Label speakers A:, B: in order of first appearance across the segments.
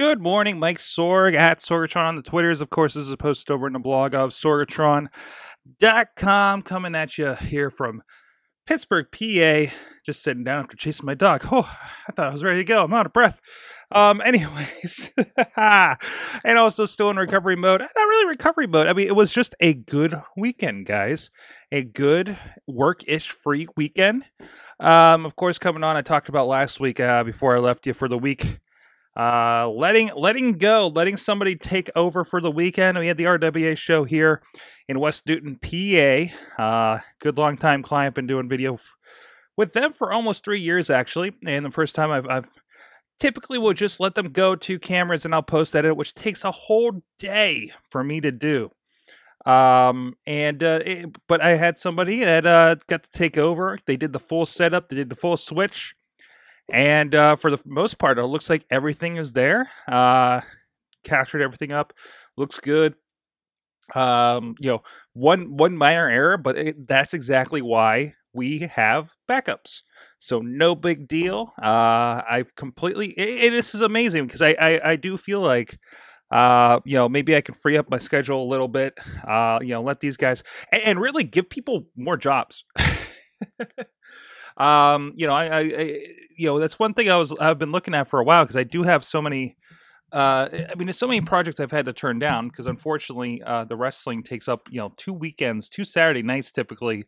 A: Good morning, Mike Sorg at Sorgatron on the Twitters. Of course, this is posted over in the blog of Sorgatron.com. Coming at you here from Pittsburgh, PA. Just sitting down after chasing my dog. Oh, I thought I was ready to go. I'm out of breath. Um, anyways, and also still in recovery mode. Not really recovery mode. I mean, it was just a good weekend, guys. A good work-ish free weekend. Um, of course, coming on, I talked about last week uh, before I left you for the week. Uh, letting letting go, letting somebody take over for the weekend. We had the RWA show here in West Newton, PA. Uh, good long time client, been doing video f- with them for almost three years actually, and the first time I've, I've typically will just let them go to cameras and I'll post edit, which takes a whole day for me to do. Um, and uh, it, but I had somebody that uh, got to take over. They did the full setup, they did the full switch, and uh, for the most part, it looks like everything is there. Uh, captured everything up, looks good. Um, you know, one one minor error, but it, that's exactly why we have backups. So no big deal. Uh, I've completely. It, this is amazing because I, I I do feel like uh, you know, maybe I can free up my schedule a little bit. Uh, you know, let these guys and, and really give people more jobs. um, you know, I, I, I, you know, that's one thing I was I've been looking at for a while because I do have so many. Uh, I mean, there's so many projects I've had to turn down because unfortunately, uh, the wrestling takes up you know two weekends, two Saturday nights typically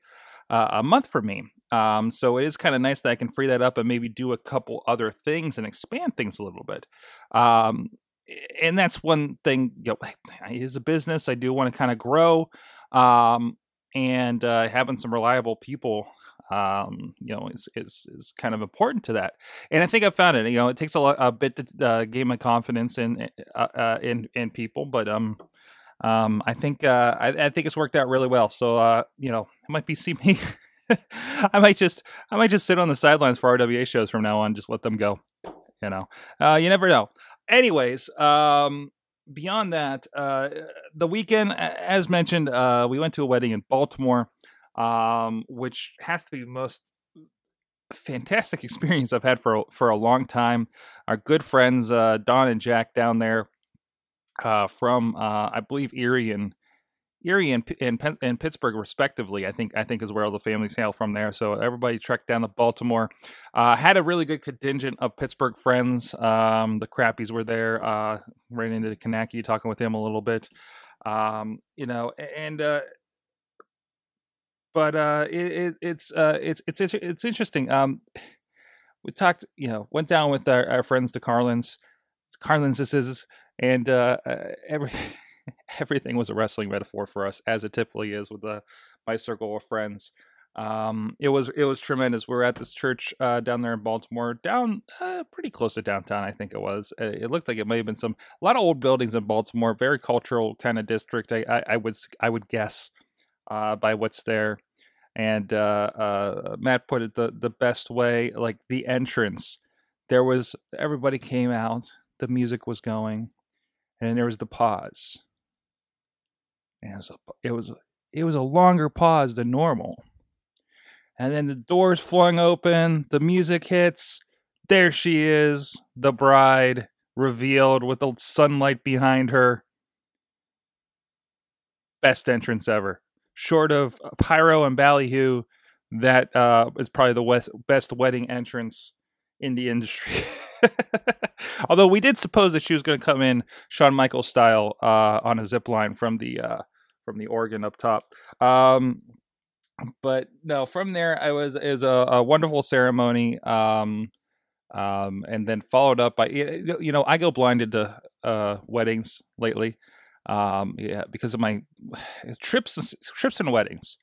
A: uh, a month for me. Um, so it is kind of nice that I can free that up and maybe do a couple other things and expand things a little bit. Um, and that's one thing. You know, it is a business. I do want to kind of grow, um, and uh, having some reliable people, um, you know, is, is is kind of important to that. And I think I found it. You know, it takes a, lot, a bit to uh, gain my confidence in uh, uh, in in people, but um. Um, I think uh, I, I, think it's worked out really well. So uh, you know, it might be see me. I might just I might just sit on the sidelines for RWA shows from now on. Just let them go. You know, uh, you never know anyways, um, beyond that, uh, the weekend, as mentioned, uh, we went to a wedding in Baltimore, um, which has to be the most fantastic experience I've had for for a long time. Our good friends uh, Don and Jack down there uh, from uh, I believe Erie and Erie and, and, and Pittsburgh, respectively. I think I think is where all the families hail from there. So everybody trekked down to Baltimore. Uh, had a really good contingent of Pittsburgh friends. Um, the Crappies were there. Uh, ran into Kanaki, talking with him a little bit. Um, you know, and uh, but uh, it, it, it's uh, it's it's it's interesting. Um, we talked, you know, went down with our, our friends to Carlin's. Carlin's this is, and uh, uh every everything was a wrestling metaphor for us, as it typically is with the, my circle of friends. Um, it was it was tremendous. We are at this church uh, down there in Baltimore, down uh, pretty close to downtown. I think it was. It, looked like it may have been some a lot of old buildings in Baltimore, very cultural kind of district. I, I, I would I would guess uh, by what's there. And uh, uh, Matt put it the the best way. Like the entrance, there was everybody came out. The music was going, and then there was the pause and it was a, it was it was a longer pause than normal. And then the doors flung open, the music hits. There she is, the bride revealed with the sunlight behind her. Best entrance ever. Short of Pyro and Ballyhoo, that uh, is probably the west, best wedding entrance in the industry. Although we did suppose that she was going to come in Shawn Michaels style uh, on a zip line from the uh, from the organ up top. Um, but no, from there I was is a, a wonderful ceremony. Um, um, and then followed up by you know I go blinded to uh, weddings lately. Um, yeah, because of my trips trips and weddings.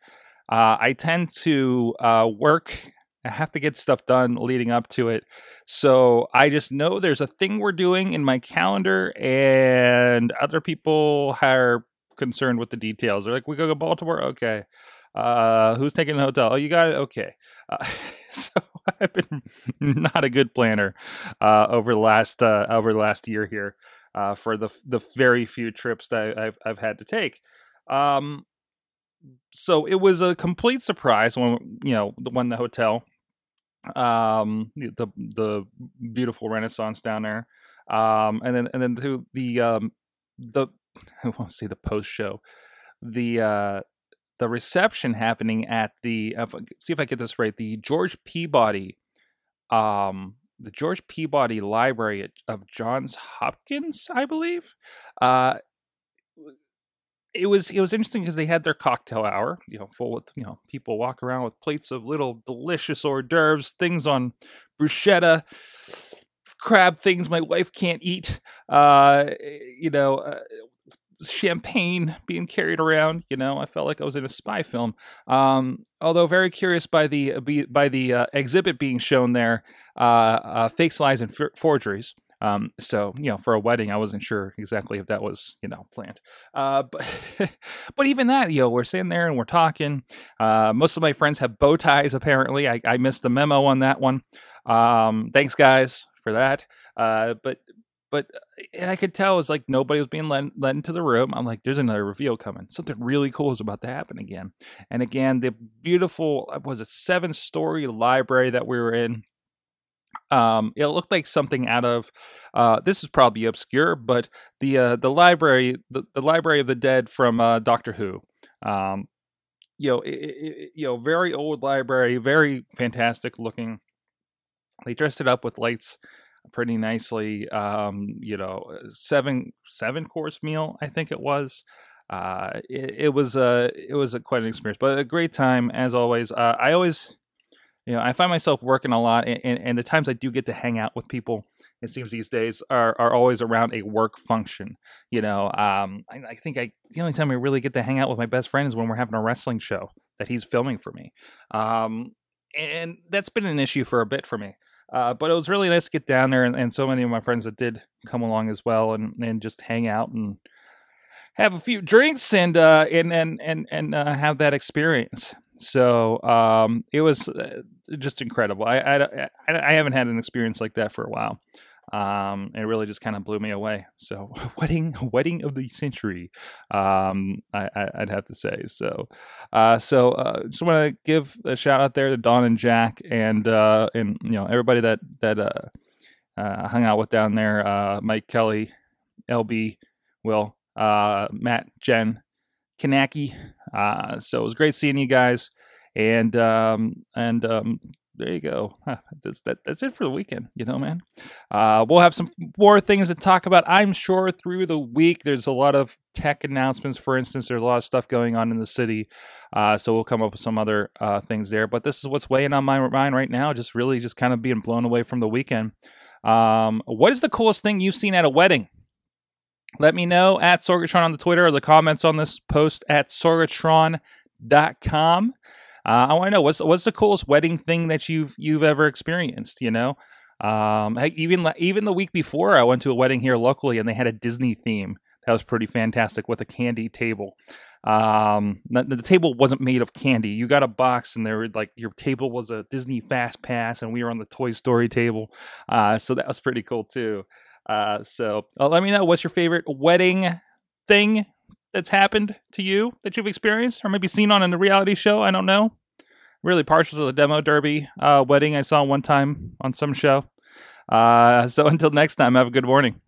A: Uh, I tend to uh, work. I have to get stuff done leading up to it. So I just know there's a thing we're doing in my calendar, and other people are concerned with the details. They're like, we go to Baltimore, okay. Uh, who's taking the hotel? Oh, you got it, okay. Uh, so I've been not a good planner uh, over the last uh, over the last year here uh, for the the very few trips that I've I've had to take. Um, so it was a complete surprise when you know the when the hotel, um, the the beautiful Renaissance down there Um, and then and then through the um, the I won't say the post show, the uh, the reception happening at the see if I get this right, the George Peabody, um, the George Peabody Library of Johns Hopkins, I believe. Uh, it was it was interesting because they had their cocktail hour, you know, full with you know people walk around with plates of little delicious hors d'oeuvres, things on bruschetta, crab things my wife can't eat, uh, you know, uh, champagne being carried around. You know, I felt like I was in a spy film. Um, although very curious by the by the uh, exhibit being shown there, uh, uh, fakes, lies, and forgeries. Um, so you know, for a wedding, I wasn't sure exactly if that was you know planned. Uh, but but even that, you know, we're sitting there and we're talking. Uh, most of my friends have bow ties. Apparently, I, I missed the memo on that one. Um, thanks, guys, for that. Uh, but but and I could tell it's like nobody was being let, let into the room. I'm like, there's another reveal coming. Something really cool is about to happen again. And again, the beautiful it was a seven story library that we were in um, it looked like something out of uh, this is probably obscure, but the uh, the library the, the library of the dead from uh, Doctor Who. Um, you know, it, it, you know, very old library, very fantastic looking. They dressed it up with lights pretty nicely. Um, you know, seven seven course meal, I think it was. Uh, it, it was a it was a quite an experience, but a great time as always. Uh, I always you know, I find myself working a lot, and, and, the times I do get to hang out with people, it seems these days are, are always around a work function. You know, um, I, I, think I the only time I really get to hang out with my best friend is when we're having a wrestling show that he's filming for me, um, and that's been an issue for a bit for me. Uh, but it was really nice to get down there, and, and, so many of my friends that did come along as well, and and just hang out and have a few drinks and uh, and and and and uh, have that experience. So um, it was uh, just incredible. I, I, I haven't had an experience like that for a while. Um, it really just kind of blew me away. So wedding, wedding of the century, um, I, would have to say. So, uh, so uh, just want to give a shout out there to Don and Jack and uh, and you know everybody that that uh, uh, hung out with down there. Uh, Mike Kelly, LB, Will, Matt, Jen, Kanaki. Uh, so it was great seeing you guys, and um, and um, there you go. That's that, that's it for the weekend. You know, man. Uh, we'll have some more things to talk about. I'm sure through the week. There's a lot of tech announcements. For instance, there's a lot of stuff going on in the city. Uh, so we'll come up with some other uh, things there. But this is what's weighing on my mind right now. Just really, just kind of being blown away from the weekend. Um, what is the coolest thing you've seen at a wedding? Let me know at Sorgatron on the Twitter or the comments on this post at sorgatron.com. Uh, I want to know what's what's the coolest wedding thing that you've you've ever experienced. You know, um, even even the week before, I went to a wedding here locally, and they had a Disney theme that was pretty fantastic with a candy table. Um, the, the, table wasn't made of candy. You got a box, and there were like your table was a Disney Fast Pass, and we were on the Toy Story table. Uh, so that was pretty cool too. Uh, so uh, let me know what's your favorite wedding thing that's happened to you that you've experienced or maybe seen on in a reality show. I don't know. Really partial to the demo derby uh, wedding I saw one time on some show. Uh, so until next time, have a good morning.